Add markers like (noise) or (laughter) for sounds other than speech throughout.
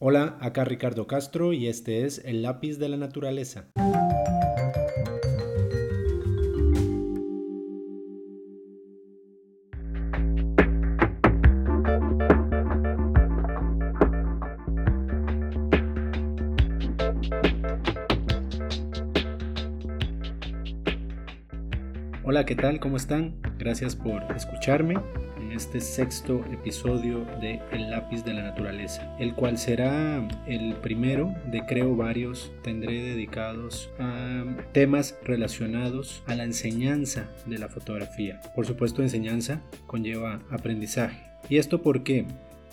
Hola, acá Ricardo Castro y este es El lápiz de la naturaleza. Hola, ¿qué tal? ¿Cómo están? Gracias por escucharme este sexto episodio de El lápiz de la naturaleza, el cual será el primero de creo varios tendré dedicados a temas relacionados a la enseñanza de la fotografía. Por supuesto, enseñanza conlleva aprendizaje. ¿Y esto por qué?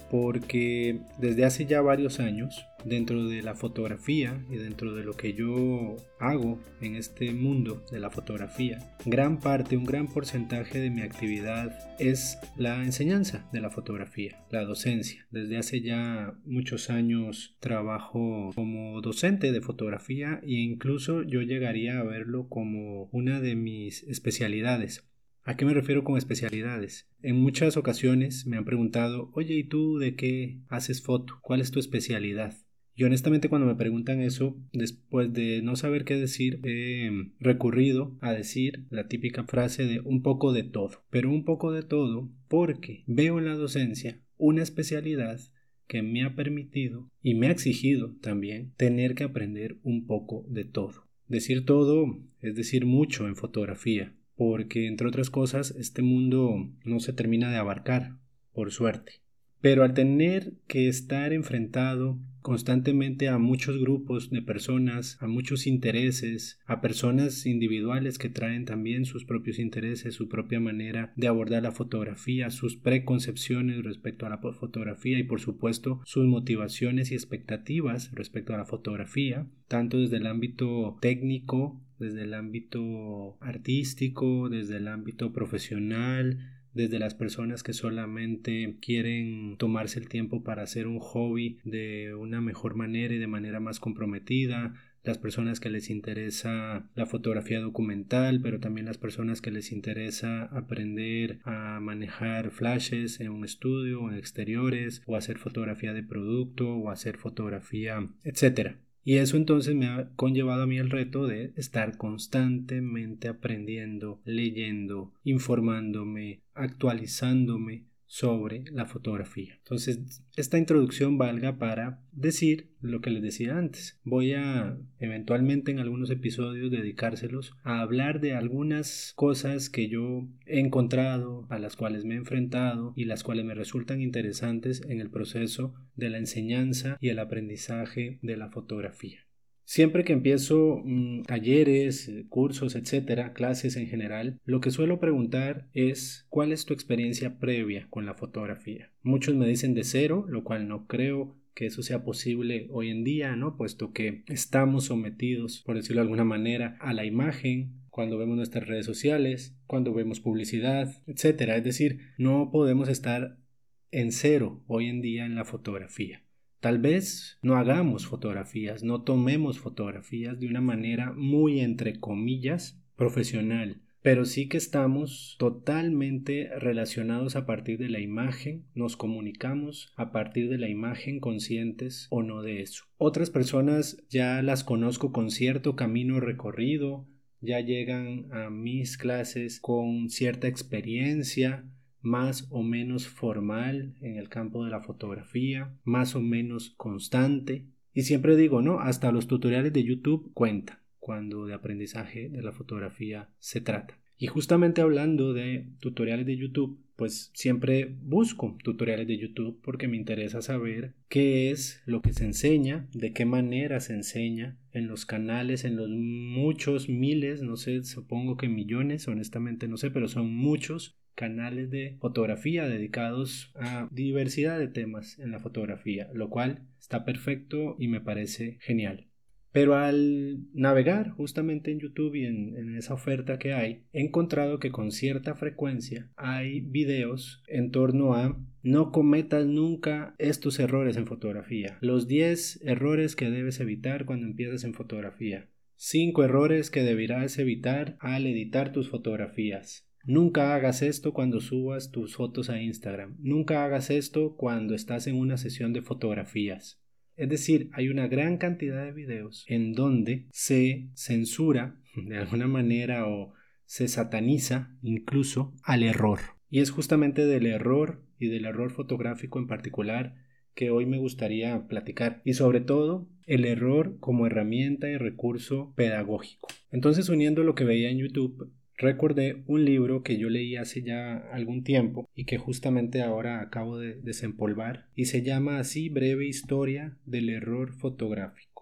Porque desde hace ya varios años dentro de la fotografía y dentro de lo que yo hago en este mundo de la fotografía, gran parte, un gran porcentaje de mi actividad es la enseñanza de la fotografía, la docencia. Desde hace ya muchos años trabajo como docente de fotografía e incluso yo llegaría a verlo como una de mis especialidades. ¿A qué me refiero con especialidades? En muchas ocasiones me han preguntado, oye, ¿y tú de qué haces foto? ¿Cuál es tu especialidad? Y honestamente cuando me preguntan eso, después de no saber qué decir, he recurrido a decir la típica frase de un poco de todo. Pero un poco de todo porque veo en la docencia una especialidad que me ha permitido y me ha exigido también tener que aprender un poco de todo. Decir todo es decir mucho en fotografía, porque entre otras cosas este mundo no se termina de abarcar, por suerte. Pero al tener que estar enfrentado constantemente a muchos grupos de personas, a muchos intereses, a personas individuales que traen también sus propios intereses, su propia manera de abordar la fotografía, sus preconcepciones respecto a la fotografía y por supuesto sus motivaciones y expectativas respecto a la fotografía, tanto desde el ámbito técnico, desde el ámbito artístico, desde el ámbito profesional, desde las personas que solamente quieren tomarse el tiempo para hacer un hobby de una mejor manera y de manera más comprometida, las personas que les interesa la fotografía documental, pero también las personas que les interesa aprender a manejar flashes en un estudio o en exteriores, o hacer fotografía de producto, o hacer fotografía, etcétera. Y eso entonces me ha conllevado a mí el reto de estar constantemente aprendiendo, leyendo, informándome, actualizándome sobre la fotografía. Entonces, esta introducción valga para decir lo que les decía antes. Voy a eventualmente en algunos episodios dedicárselos a hablar de algunas cosas que yo he encontrado, a las cuales me he enfrentado y las cuales me resultan interesantes en el proceso de la enseñanza y el aprendizaje de la fotografía. Siempre que empiezo mm, talleres, eh, cursos, etcétera, clases en general, lo que suelo preguntar es ¿cuál es tu experiencia previa con la fotografía? Muchos me dicen de cero, lo cual no creo que eso sea posible hoy en día, ¿no? Puesto que estamos sometidos, por decirlo de alguna manera, a la imagen, cuando vemos nuestras redes sociales, cuando vemos publicidad, etcétera. Es decir, no podemos estar en cero hoy en día en la fotografía. Tal vez no hagamos fotografías, no tomemos fotografías de una manera muy entre comillas profesional, pero sí que estamos totalmente relacionados a partir de la imagen, nos comunicamos a partir de la imagen conscientes o no de eso. Otras personas ya las conozco con cierto camino recorrido, ya llegan a mis clases con cierta experiencia, más o menos formal en el campo de la fotografía, más o menos constante. Y siempre digo, ¿no? Hasta los tutoriales de YouTube cuentan cuando de aprendizaje de la fotografía se trata. Y justamente hablando de tutoriales de YouTube, pues siempre busco tutoriales de YouTube porque me interesa saber qué es lo que se enseña, de qué manera se enseña en los canales, en los muchos miles, no sé, supongo que millones, honestamente no sé, pero son muchos canales de fotografía dedicados a diversidad de temas en la fotografía, lo cual está perfecto y me parece genial. Pero al navegar justamente en YouTube y en, esa oferta que hay, he encontrado que con cierta frecuencia hay videos en torno a no cometas nunca estos errores en fotografía. Los 10 errores que debes evitar cuando empiezas en fotografía. 5 errores que deberás evitar al editar tus fotografías. Nunca hagas esto cuando subas tus fotos a Instagram. Nunca hagas esto cuando estás en una sesión de fotografías. Es decir, hay una gran cantidad de videos en donde se censura (laughs) de alguna manera o se sataniza incluso al error. Y es justamente del error y del error fotográfico en particular que hoy me gustaría platicar y sobre todo el error como herramienta y recurso pedagógico. Entonces uniendo lo que veía en YouTube recordé un libro que yo leí hace ya algún tiempo y que justamente ahora acabo de desempolvar y se llama así Breve Historia del Error Fotográfico.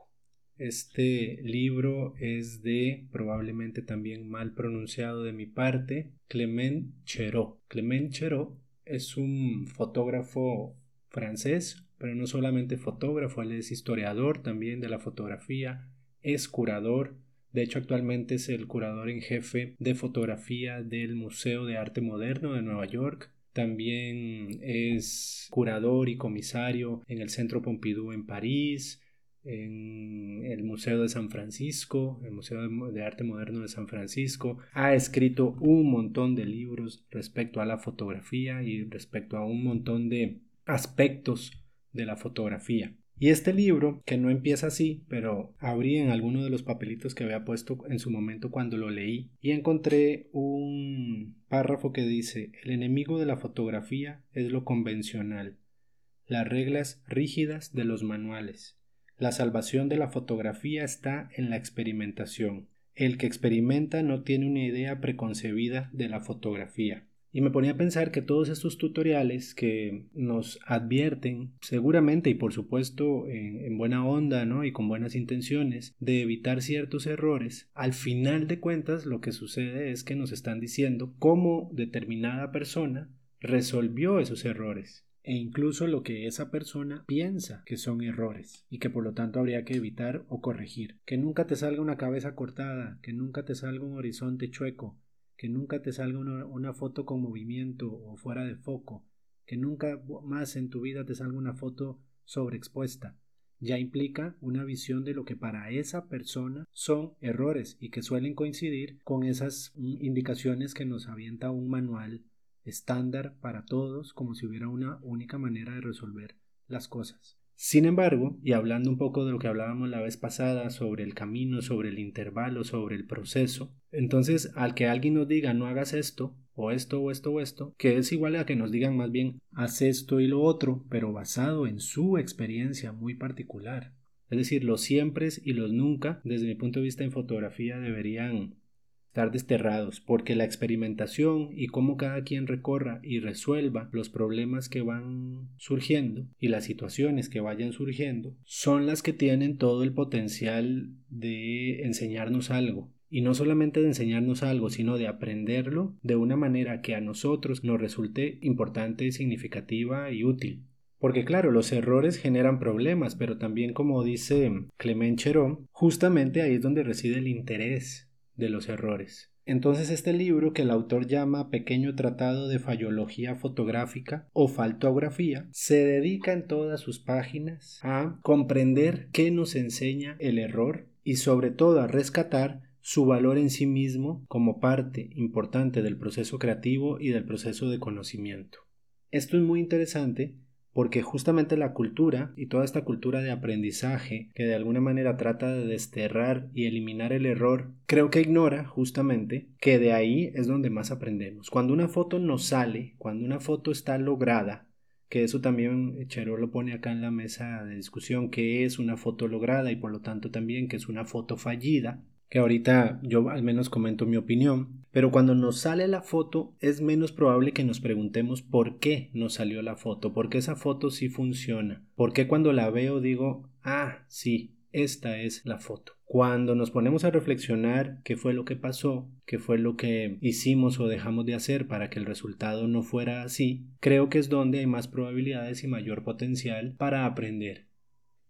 Este libro es de, probablemente también mal pronunciado de mi parte, Clement Cherot. Clement Cherot es un fotógrafo francés, pero no solamente fotógrafo, él es historiador también de la fotografía, es curador, de hecho, actualmente es el curador en jefe de fotografía del Museo de Arte Moderno de Nueva York. También es curador y comisario en el Centro Pompidou en París, en el Museo de San Francisco, el Museo de Arte Moderno de San Francisco. Ha escrito un montón de libros respecto a la fotografía y respecto a un montón de aspectos de la fotografía. Y este libro, que no empieza así, pero abrí en alguno de los papelitos que había puesto en su momento cuando lo leí y encontré un párrafo que dice, el enemigo de la fotografía es lo convencional, las reglas rígidas de los manuales. La salvación de la fotografía está en la experimentación. El que experimenta no tiene una idea preconcebida de la fotografía. Y me ponía a pensar que todos estos tutoriales que nos advierten, seguramente y por supuesto en, buena onda, ¿no? Y con buenas intenciones, de evitar ciertos errores, al final de cuentas lo que sucede es que nos están diciendo cómo determinada persona resolvió esos errores e incluso lo que esa persona piensa que son errores y que por lo tanto habría que evitar o corregir. Que nunca te salga una cabeza cortada, que nunca te salga un horizonte chueco, que nunca te salga una, foto con movimiento o fuera de foco, que nunca más en tu vida te salga una foto sobreexpuesta. Ya implica una visión de lo que para esa persona son errores y que suelen coincidir con esas mm, indicaciones que nos avienta un manual estándar para todos como si hubiera una única manera de resolver las cosas. Sin embargo, y hablando un poco de lo que hablábamos la vez pasada sobre el camino, sobre el intervalo, sobre el proceso, entonces al que alguien nos diga no hagas esto, o esto, o esto, o esto, que es igual a que nos digan más bien haz esto y lo otro, pero basado en su experiencia muy particular. Es decir, los siempre y los nunca, desde mi punto de vista en fotografía, deberían estar desterrados, porque la experimentación y cómo cada quien recorra y resuelva los problemas que van surgiendo y las situaciones que vayan surgiendo son las que tienen todo el potencial de enseñarnos algo. Y no solamente de enseñarnos algo, sino de aprenderlo de una manera que a nosotros nos resulte importante, significativa y útil. Porque claro, los errores generan problemas, pero también como dice Clement Cherón, justamente ahí es donde reside el interés de los errores. Entonces este libro que el autor llama Pequeño Tratado de Fallología Fotográfica o Faltografía se dedica en todas sus páginas a comprender qué nos enseña el error y sobre todo a rescatar su valor en sí mismo como parte importante del proceso creativo y del proceso de conocimiento. Esto es muy interesante porque justamente la cultura y toda esta cultura de aprendizaje que de alguna manera trata de desterrar y eliminar el error, creo que ignora justamente que de ahí es donde más aprendemos. Cuando una foto nos sale, cuando una foto está lograda, que eso también Chero lo pone acá en la mesa de discusión, que es una foto lograda y por lo tanto también que es una foto fallida, que ahorita yo al menos comento mi opinión, pero cuando nos sale la foto es menos probable que nos preguntemos por qué nos salió la foto, por qué esa foto sí funciona, por qué cuando la veo digo, ah, sí, esta es la foto. Cuando nos ponemos a reflexionar qué fue lo que pasó, qué fue lo que hicimos o dejamos de hacer para que el resultado no fuera así, creo que es donde hay más probabilidades y mayor potencial para aprender.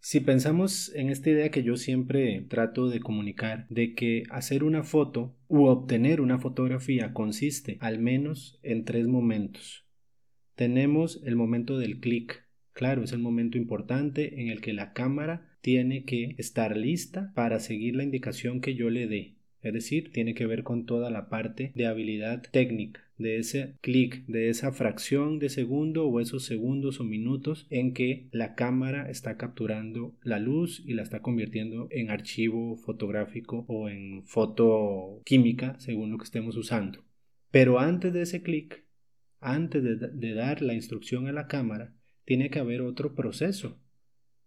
Si pensamos en esta idea que yo siempre trato de comunicar, de que hacer una foto u obtener una fotografía consiste al menos en tres momentos. Tenemos el momento del clic. Claro, es el momento importante en el que la cámara tiene que estar lista para seguir la indicación que yo le dé. Es decir, tiene que ver con toda la parte de habilidad técnica, de ese clic, de esa fracción de segundo o esos segundos o minutos en que la cámara está capturando la luz y la está convirtiendo en archivo fotográfico o en foto química según lo que estemos usando. Pero antes de ese clic, antes de, dar la instrucción a la cámara, tiene que haber otro proceso,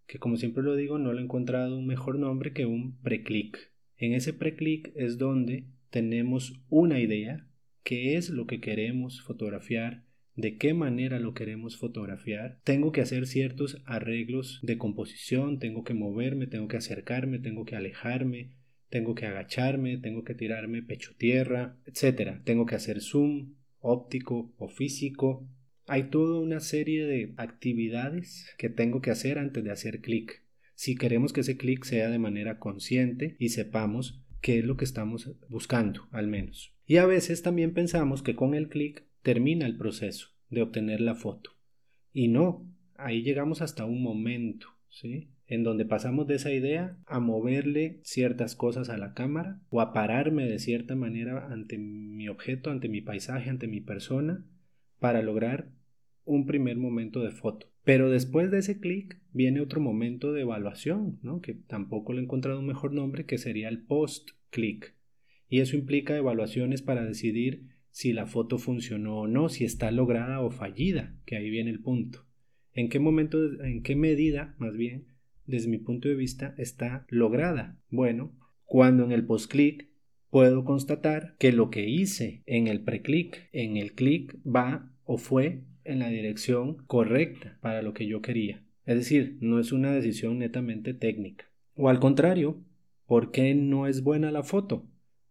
que como siempre lo digo, no le he encontrado un mejor nombre que un preclick. En ese preclick es donde tenemos una idea, qué es lo que queremos fotografiar, de qué manera lo queremos fotografiar. Tengo que hacer ciertos arreglos de composición, tengo que moverme, tengo que acercarme, tengo que alejarme, tengo que agacharme, tengo que tirarme pecho tierra, etc. Tengo que hacer zoom óptico o físico. Hay toda una serie de actividades que tengo que hacer antes de hacer clic si queremos que ese clic sea de manera consciente y sepamos qué es lo que estamos buscando, al menos. Y a veces también pensamos que con el clic termina el proceso de obtener la foto. Y no, ahí llegamos hasta un momento, ¿sí? En donde pasamos de esa idea a moverle ciertas cosas a la cámara o a pararme de cierta manera ante mi objeto, ante mi paisaje, ante mi persona, para lograr un primer momento de foto. Pero después de ese clic viene otro momento de evaluación, ¿no? que tampoco le he encontrado un mejor nombre, que sería el post-click. Y eso implica evaluaciones para decidir si la foto funcionó o no, si está lograda o fallida, que ahí viene el punto. ¿En qué momento, en qué medida, más bien, desde mi punto de vista, está lograda? Bueno, cuando en el post-click puedo constatar que lo que hice en el pre-click, en el click va o fue en la dirección correcta para lo que yo quería. Es decir, no es una decisión netamente técnica. O al contrario, ¿por qué no es buena la foto?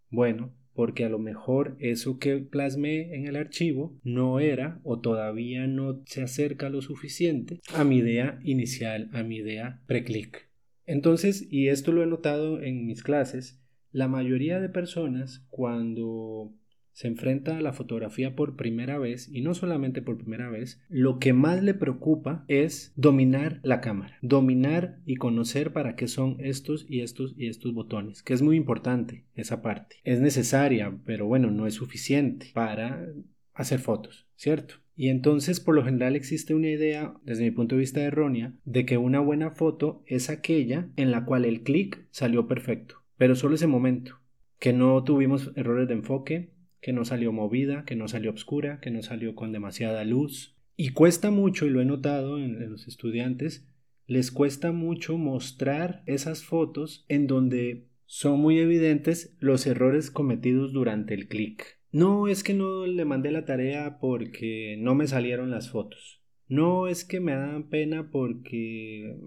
Bueno, porque a lo mejor eso que plasmé en el archivo no era o todavía no se acerca lo suficiente a mi idea inicial, a mi idea pre-click. Entonces, y esto lo he notado en mis clases, la mayoría de personas cuando se enfrenta a la fotografía por primera vez y no solamente por primera vez, lo que más le preocupa es dominar la cámara, dominar y conocer para qué son estos y estos y estos botones, que es muy importante esa parte. Es necesaria, pero bueno, no es suficiente para hacer fotos, ¿cierto? Y entonces por lo general existe una idea, desde mi punto de vista errónea, de que una buena foto es aquella en la cual el clic salió perfecto, pero solo ese momento, que no tuvimos errores de enfoque, que no salió movida, que no salió oscura, que no salió con demasiada luz. Y cuesta mucho, y lo he notado en, los estudiantes, les cuesta mucho mostrar esas fotos en donde son muy evidentes los errores cometidos durante el clic. No es que no le mandé la tarea porque no me salieron las fotos. No es que me dan pena porque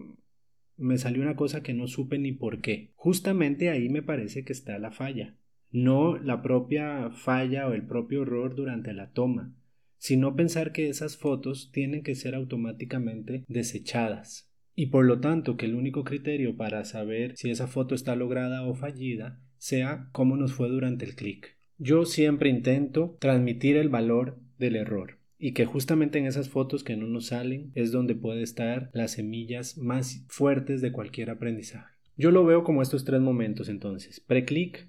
me salió una cosa que no supe ni por qué. Justamente ahí me parece que está la falla no la propia falla o el propio error durante la toma, sino pensar que esas fotos tienen que ser automáticamente desechadas. Y por lo tanto que el único criterio para saber si esa foto está lograda o fallida sea cómo nos fue durante el clic. Yo siempre intento transmitir el valor del error y que justamente en esas fotos que no nos salen es donde puede estar las semillas más fuertes de cualquier aprendizaje. Yo lo veo como estos tres momentos entonces, pre-click,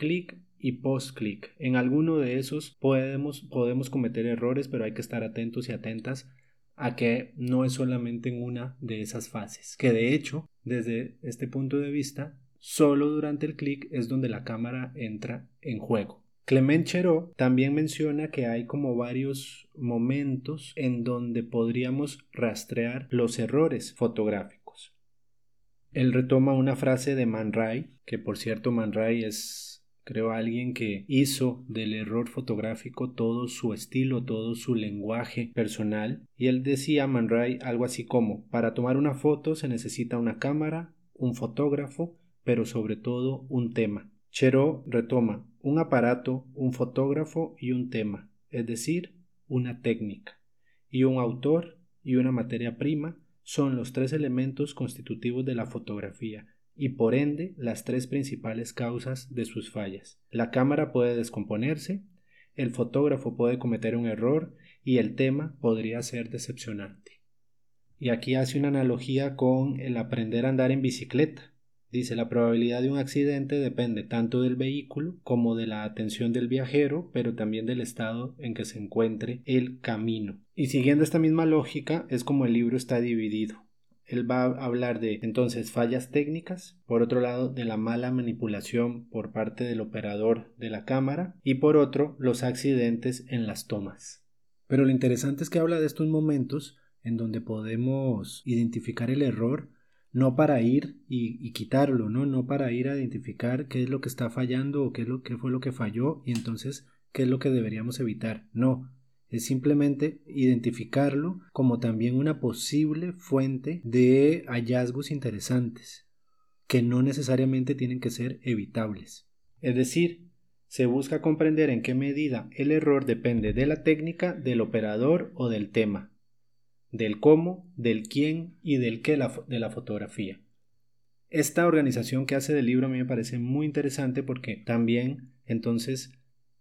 clic y post-click. En alguno de esos podemos, podemos cometer errores, pero hay que estar atentos y atentas a que no es solamente en una de esas fases, que de hecho, desde este punto de vista, solo durante el clic es donde la cámara entra en juego. Clement Cherot también menciona que hay como varios momentos en donde podríamos rastrear los errores fotográficos. Él retoma una frase de Man Ray, que por cierto Man Ray es creo alguien que hizo del error fotográfico todo su estilo, todo su lenguaje personal. Y él decía, Man Ray, algo así como, para tomar una foto se necesita una cámara, un fotógrafo, pero sobre todo un tema. Cheró retoma un aparato, un fotógrafo y un tema, es decir, una técnica. Y un autor y una materia prima son los tres elementos constitutivos de la fotografía, y por ende las tres principales causas de sus fallas. La cámara puede descomponerse, el fotógrafo puede cometer un error y el tema podría ser decepcionante. Y aquí hace una analogía con el aprender a andar en bicicleta. Dice, la probabilidad de un accidente depende tanto del vehículo como de la atención del viajero, pero también del estado en que se encuentre el camino. Y siguiendo esta misma lógica es como el libro está dividido. Él va a hablar de entonces fallas técnicas, por otro lado de la mala manipulación por parte del operador de la cámara y por otro los accidentes en las tomas. Pero lo interesante es que habla de estos momentos en donde podemos identificar el error no para ir y, quitarlo, ¿no? no para ir a identificar qué es lo que está fallando o qué, es lo, qué fue lo que falló y entonces qué es lo que deberíamos evitar. No, es simplemente identificarlo como también una posible fuente de hallazgos interesantes, que no necesariamente tienen que ser evitables. Es decir, se busca comprender en qué medida el error depende de la técnica, del operador o del tema, del cómo, del quién y del qué de la fotografía. Esta organización que hace del libro a mí me parece muy interesante porque también entonces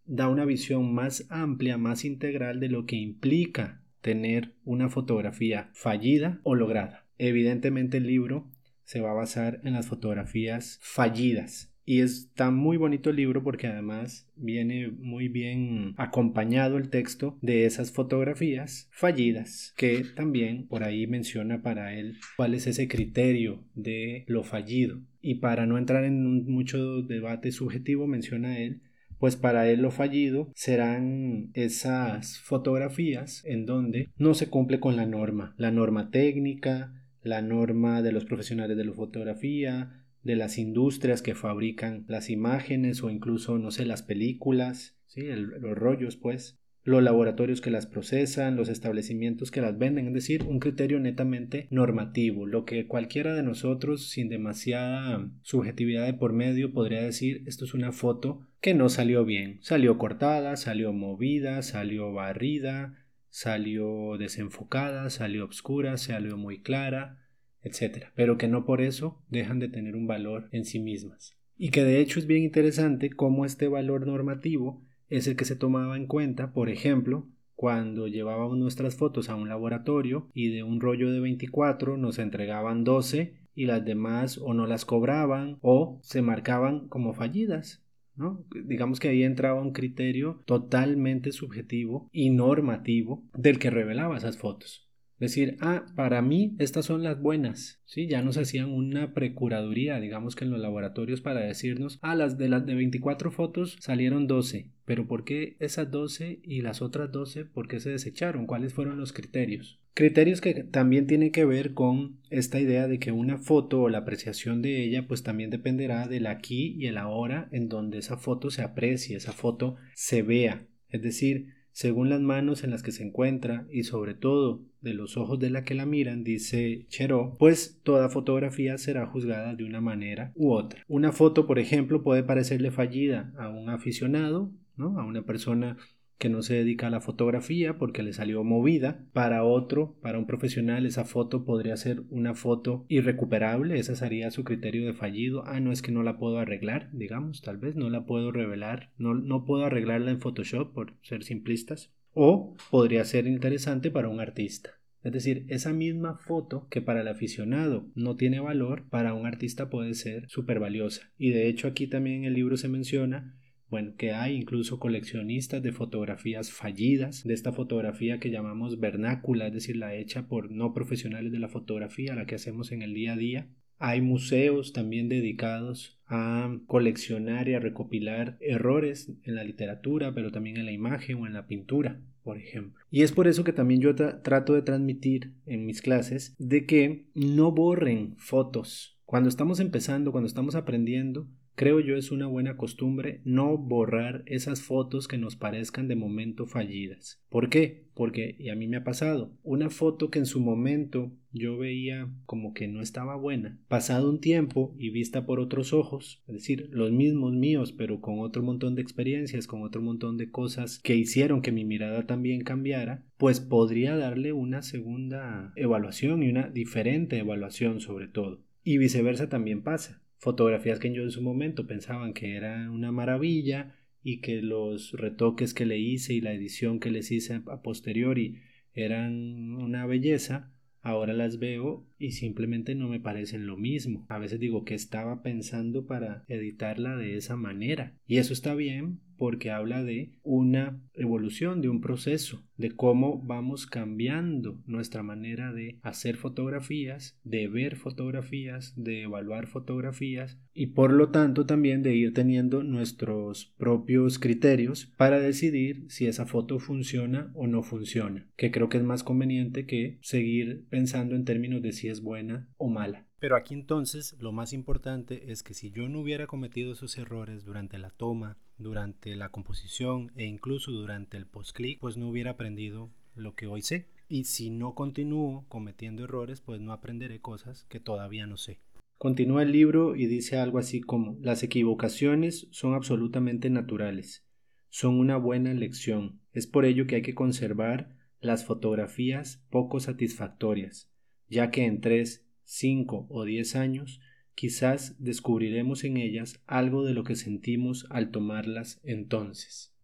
da una visión más amplia, más integral de lo que implica tener una fotografía fallida o lograda. Evidentemente el libro se va a basar en las fotografías fallidas. Y está muy bonito el libro porque además viene muy bien acompañado el texto de esas fotografías fallidas que también por ahí menciona para él cuál es ese criterio de lo fallido. Y para no entrar en mucho debate subjetivo menciona él pues para él lo fallido serán esas fotografías en donde no se cumple con la norma, la norma técnica, la norma de los profesionales de la fotografía, de las industrias que fabrican las imágenes o incluso, no sé, las películas, ¿sí? los rollos, pues los laboratorios que las procesan, los establecimientos que las venden, es decir, un criterio netamente normativo, lo que cualquiera de nosotros sin demasiada subjetividad de por medio podría decir esto es una foto que no salió bien, salió cortada, salió movida, salió barrida, salió desenfocada, salió oscura, salió muy clara, etc. Pero que no por eso dejan de tener un valor en sí mismas. Y que de hecho es bien interesante cómo este valor normativo es el que se tomaba en cuenta, por ejemplo, cuando llevábamos nuestras fotos a un laboratorio y de un rollo de 24 nos entregaban 12 y las demás o no las cobraban o se marcaban como fallidas. ¿no? Digamos que ahí entraba un criterio totalmente subjetivo y normativo del que revelaba esas fotos decir, ah, para mí estas son las buenas, ¿sí? Ya nos hacían una precuraduría, digamos que en los laboratorios para decirnos, ah, las de las de 24 fotos salieron 12, pero ¿por qué esas 12 y las otras 12 por qué se desecharon? ¿Cuáles fueron los criterios? Criterios que también tienen que ver con esta idea de que una foto o la apreciación de ella pues también dependerá del aquí y el ahora en donde esa foto se aprecie, esa foto se vea. Es decir, según las manos en las que se encuentra y sobre todo de los ojos de la que la miran, dice Cheró, pues toda fotografía será juzgada de una manera u otra. Una foto, por ejemplo, puede parecerle fallida a un aficionado, ¿no? a una persona que no se dedica a la fotografía porque le salió movida. Para otro, para un profesional, esa foto podría ser una foto irrecuperable, esa sería su criterio de fallido. Ah, no es que no la puedo arreglar, digamos, tal vez no la puedo revelar, no, no puedo arreglarla en Photoshop por ser simplistas. O podría ser interesante para un artista. Es decir, esa misma foto que para el aficionado no tiene valor, para un artista puede ser súper valiosa. Y de hecho aquí también en el libro se menciona bueno, que hay incluso coleccionistas de fotografías fallidas, de esta fotografía que llamamos vernácula, es decir, la hecha por no profesionales de la fotografía, la que hacemos en el día a día. Hay museos también dedicados a coleccionar y a recopilar errores en la literatura, pero también en la imagen o en la pintura, por ejemplo. Y es por eso que también yo trato de transmitir en mis clases de que no borren fotos. Cuando estamos empezando, cuando estamos aprendiendo, Creo yo es una buena costumbre no borrar esas fotos que nos parezcan de momento fallidas. ¿Por qué? Porque, y a mí me ha pasado, una foto que en su momento yo veía como que no estaba buena, pasado un tiempo y vista por otros ojos, es decir, los mismos míos, pero con otro montón de experiencias, con otro montón de cosas que hicieron que mi mirada también cambiara, pues podría darle una segunda evaluación y una diferente evaluación sobre todo. Y viceversa también pasa fotografías que yo en su momento pensaban que era una maravilla y que los retoques que le hice y la edición que les hice a posteriori eran una belleza, ahora las veo y simplemente no me parecen lo mismo. A veces digo que estaba pensando para editarla de esa manera. Y eso está bien porque habla de una evolución, de un proceso, de cómo vamos cambiando nuestra manera de hacer fotografías, de ver fotografías, de evaluar fotografías y por lo tanto también de ir teniendo nuestros propios criterios para decidir si esa foto funciona o no funciona, que creo que es más conveniente que seguir pensando en términos de si es buena o mala. Pero aquí entonces lo más importante es que si yo no hubiera cometido esos errores durante la toma, durante la composición e incluso durante el post-click, pues no hubiera aprendido lo que hoy sé. Y si no continúo cometiendo errores, pues no aprenderé cosas que todavía no sé. Continúa el libro y dice algo así como las equivocaciones son absolutamente naturales, son una buena lección. Es por ello que hay que conservar las fotografías poco satisfactorias, ya que en tres 5 o 10 años, quizás descubriremos en ellas algo de lo que sentimos al tomarlas entonces.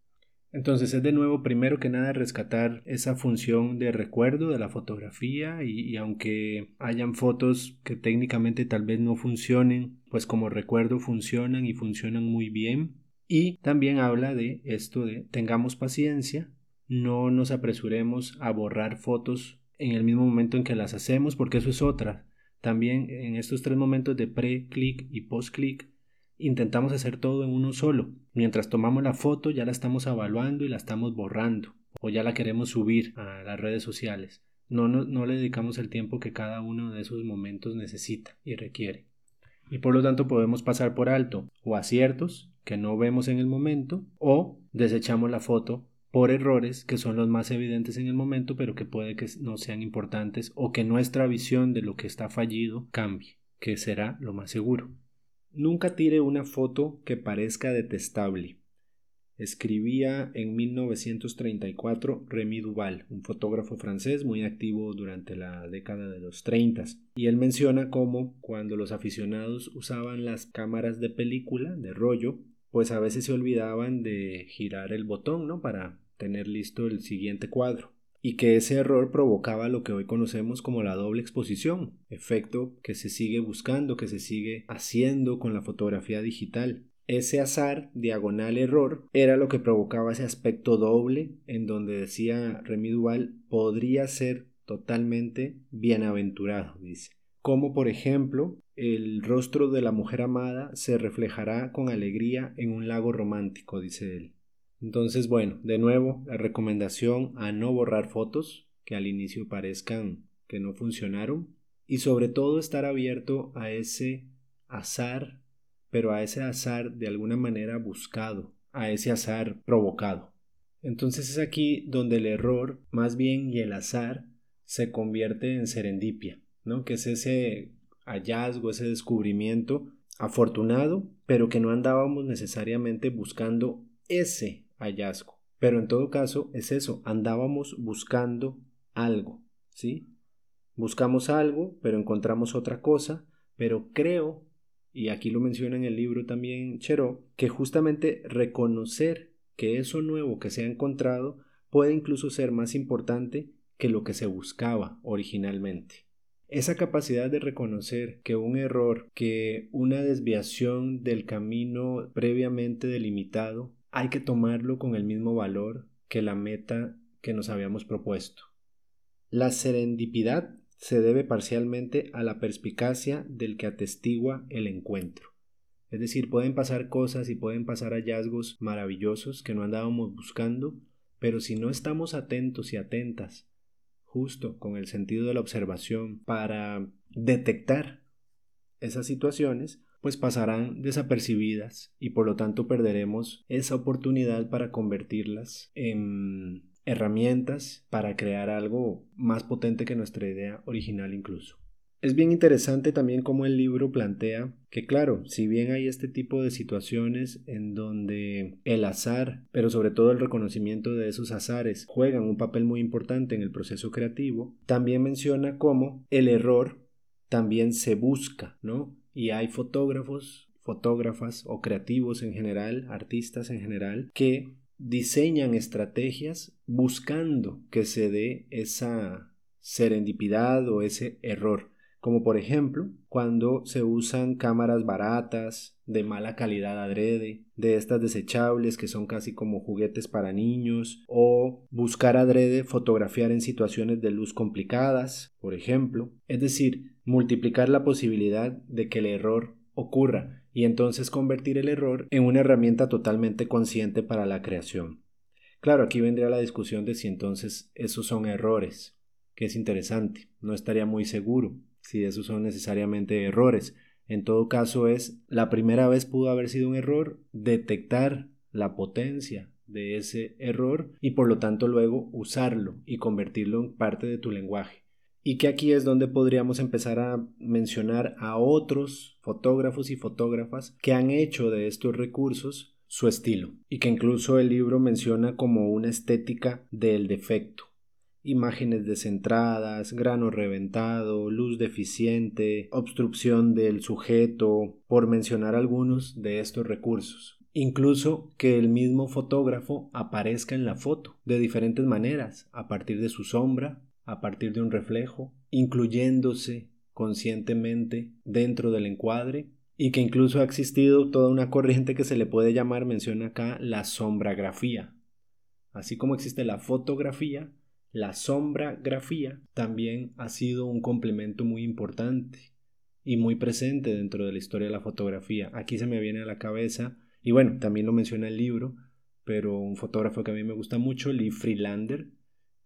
Entonces es de nuevo primero que nada rescatar esa función de recuerdo de la fotografía y, y, aunque hayan fotos que técnicamente tal vez no funcionen, pues como recuerdo funcionan y funcionan muy bien. Y también habla de esto de tengamos paciencia, no nos apresuremos a borrar fotos en el mismo momento en que las hacemos porque eso es otra. También en estos tres momentos de pre-click y post-click intentamos hacer todo en uno solo. Mientras tomamos la foto ya la estamos evaluando y la estamos borrando o ya la queremos subir a las redes sociales. No, no, no le dedicamos el tiempo que cada uno de esos momentos necesita y requiere. Y por lo tanto podemos pasar por alto o aciertos que no vemos en el momento o desechamos la foto por errores que son los más evidentes en el momento, pero que puede que no sean importantes o que nuestra visión de lo que está fallido cambie, que será lo más seguro. Nunca tire una foto que parezca detestable. Escribía en 1934 Remy Duval, un fotógrafo francés muy activo durante la década de los 30, y él menciona cómo cuando los aficionados usaban las cámaras de película, de rollo, pues a veces se olvidaban de girar el botón, ¿no? Para tener listo el siguiente cuadro y que ese error provocaba lo que hoy conocemos como la doble exposición, efecto que se sigue buscando, que se sigue haciendo con la fotografía digital. Ese azar, diagonal error, era lo que provocaba ese aspecto doble en donde decía Remy Duval podría ser totalmente bienaventurado, dice. Como por ejemplo, el rostro de la mujer amada se reflejará con alegría en un lago romántico, dice él. Entonces, bueno, de nuevo, la recomendación a no borrar fotos que al inicio parezcan que no funcionaron y sobre todo estar abierto a ese azar, pero a ese azar de alguna manera buscado, a ese azar provocado. Entonces es aquí donde el error, más bien y el azar, se convierte en serendipia, ¿no? Que es ese hallazgo, ese descubrimiento afortunado, pero que no andábamos necesariamente buscando ese hallazgo. Pero en todo caso es eso, andábamos buscando algo, ¿sí? Buscamos algo, pero encontramos otra cosa, pero creo, y aquí lo menciona en el libro también Cheró, que justamente reconocer que eso nuevo que se ha encontrado puede incluso ser más importante que lo que se buscaba originalmente. Esa capacidad de reconocer que un error, que una desviación del camino previamente delimitado hay que tomarlo con el mismo valor que la meta que nos habíamos propuesto. La serendipidad se debe parcialmente a la perspicacia del que atestigua el encuentro. Es decir, pueden pasar cosas y pueden pasar hallazgos maravillosos que no andábamos buscando, pero si no estamos atentos y atentas, justo con el sentido de la observación, para detectar esas situaciones, pues pasarán desapercibidas y por lo tanto perderemos esa oportunidad para convertirlas en herramientas para crear algo más potente que nuestra idea original incluso. Es bien interesante también cómo el libro plantea que claro, si bien hay este tipo de situaciones en donde el azar, pero sobre todo el reconocimiento de esos azares juegan un papel muy importante en el proceso creativo, también menciona cómo el error también se busca, ¿no? y hay fotógrafos, fotógrafas o creativos en general, artistas en general, que diseñan estrategias buscando que se dé esa serendipidad o ese error, como por ejemplo cuando se usan cámaras baratas, de mala calidad adrede, de estas desechables que son casi como juguetes para niños, o buscar adrede fotografiar en situaciones de luz complicadas, por ejemplo, es decir, multiplicar la posibilidad de que el error ocurra y entonces convertir el error en una herramienta totalmente consciente para la creación. Claro, aquí vendría la discusión de si entonces esos son errores que es interesante. No estaría muy seguro si esos son necesariamente errores. En todo caso es, la primera vez pudo haber sido un error, detectar la potencia de ese error y por lo tanto luego usarlo y convertirlo en parte de tu lenguaje. Y que aquí es donde podríamos empezar a mencionar a otros fotógrafos y fotógrafas que han hecho de estos recursos su estilo y que incluso el libro menciona como una estética del defecto imágenes descentradas, grano reventado, luz deficiente, obstrucción del sujeto, por mencionar algunos de estos recursos. Incluso que el mismo fotógrafo aparezca en la foto de diferentes maneras, a partir de su sombra, a partir de un reflejo, incluyéndose conscientemente dentro del encuadre y que incluso ha existido toda una corriente que se le puede llamar, menciona acá, la sombragrafía. Así como existe la fotografía, la sombragrafía también ha sido un complemento muy importante y muy presente dentro de la historia de la fotografía. Aquí se me viene a la cabeza, y bueno, también lo menciona el libro, pero un fotógrafo que a mí me gusta mucho, Lee Freelander,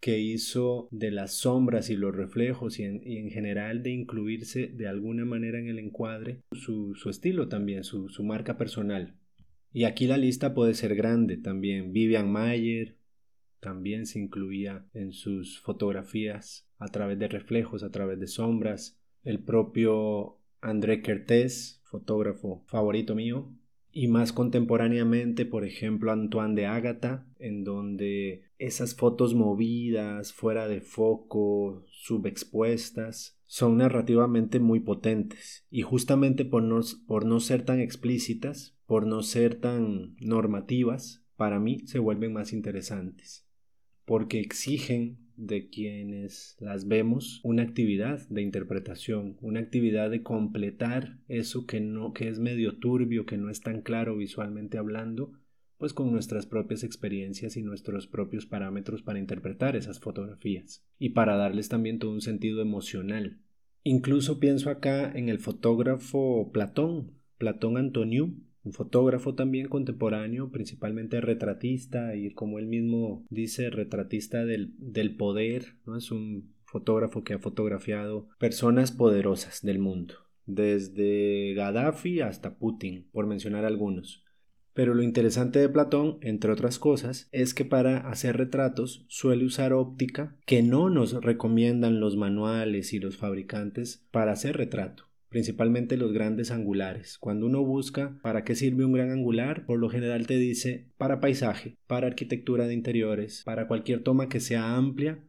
que hizo de las sombras y los reflejos y en, general de incluirse de alguna manera en el encuadre su, estilo también, su, su, marca personal. Y aquí la lista puede ser grande también. Vivian Mayer, también se incluía en sus fotografías a través de reflejos, a través de sombras. El propio André Kertész, fotógrafo favorito mío, y más contemporáneamente, por ejemplo, Antoine de Ágata, en donde esas fotos movidas, fuera de foco, subexpuestas, son narrativamente muy potentes y justamente por no, por no ser tan explícitas, por no ser tan normativas, para mí se vuelven más interesantes porque exigen de quienes las vemos una actividad de interpretación, una actividad de completar eso que no que es medio turbio, que no es tan claro visualmente hablando, pues con nuestras propias experiencias y nuestros propios parámetros para interpretar esas fotografías y para darles también todo un sentido emocional. Incluso pienso acá en el fotógrafo Platón, Platón Antoniu, un fotógrafo también contemporáneo, principalmente retratista y como él mismo dice, retratista del, del poder. Es un fotógrafo que ha fotografiado personas poderosas del mundo, desde Gaddafi hasta Putin, por mencionar algunos. Pero lo interesante de Platón, entre otras cosas, es que para hacer retratos suele usar óptica que no nos recomiendan los manuales y los fabricantes para hacer retrato principalmente los grandes angulares. Cuando uno busca para qué sirve un gran angular, por lo general te dice para paisaje, para arquitectura de interiores, para cualquier toma que sea amplia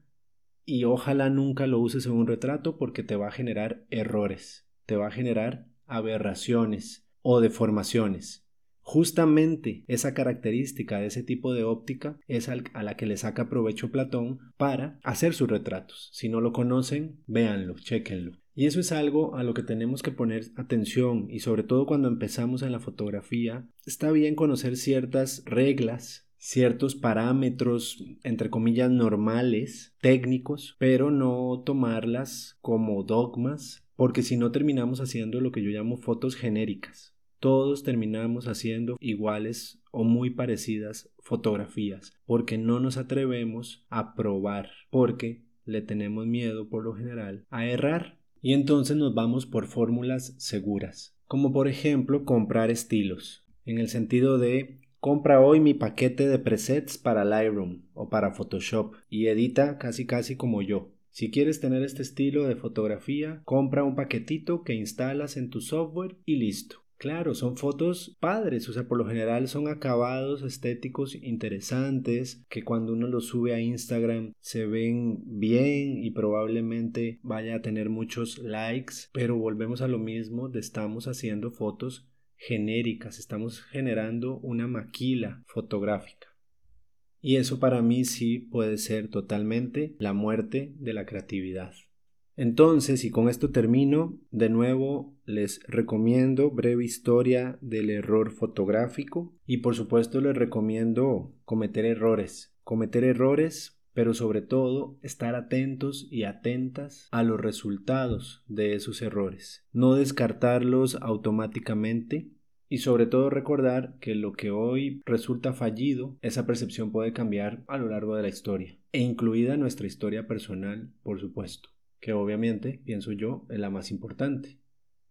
y ojalá nunca lo uses en un retrato porque te va a generar errores, te va a generar aberraciones o deformaciones. Justamente esa característica de ese tipo de óptica es a la que le saca provecho Platón para hacer sus retratos. Si no lo conocen, véanlo, chequenlo. Y eso es algo a lo que tenemos que poner atención y sobre todo cuando empezamos en la fotografía, está bien conocer ciertas reglas, ciertos parámetros, entre comillas, normales, técnicos, pero no tomarlas como dogmas, porque si no terminamos haciendo lo que yo llamo fotos genéricas. Todos terminamos haciendo iguales o muy parecidas fotografías, porque no nos atrevemos a probar, porque le tenemos miedo por lo general a errar y entonces nos vamos por fórmulas seguras, como por ejemplo comprar estilos, en el sentido de compra hoy mi paquete de presets para Lightroom o para Photoshop y edita casi casi como yo. Si quieres tener este estilo de fotografía, compra un paquetito que instalas en tu software y listo. Claro, son fotos padres, o sea, por lo general son acabados estéticos interesantes que cuando uno los sube a Instagram se ven bien y probablemente vaya a tener muchos likes, pero volvemos a lo mismo de estamos haciendo fotos genéricas, estamos generando una maquila fotográfica. Y eso para mí sí puede ser totalmente la muerte de la creatividad. Entonces, y con esto termino, de nuevo les recomiendo breve historia del error fotográfico y por supuesto les recomiendo cometer errores. Cometer errores pero sobre todo estar atentos y atentas a los resultados de esos errores, no descartarlos automáticamente y sobre todo recordar que lo que hoy resulta fallido, esa percepción puede cambiar a lo largo de la historia, e incluida nuestra historia personal, por supuesto, que obviamente, pienso yo, es la más importante.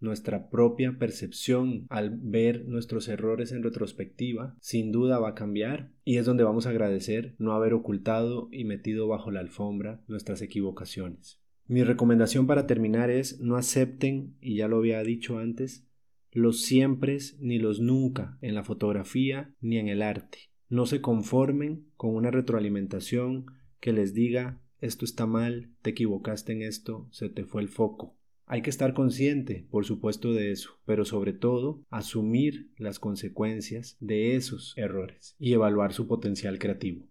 Nuestra propia percepción al ver nuestros errores en retrospectiva sin duda va a cambiar y es donde vamos a agradecer no haber ocultado y metido bajo la alfombra nuestras equivocaciones. Mi recomendación para terminar es no acepten, y ya lo había dicho antes, los siempre ni los nunca en la fotografía ni en el arte. No se conformen con una retroalimentación que les diga esto está mal, te equivocaste en esto, se te fue el foco. Hay que estar consciente, por supuesto, de eso, pero sobre todo asumir las consecuencias de esos errores y evaluar su potencial creativo.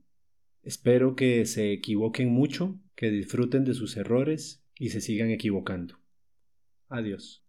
Espero que se equivoquen mucho, que disfruten de sus errores y se sigan equivocando. Adiós.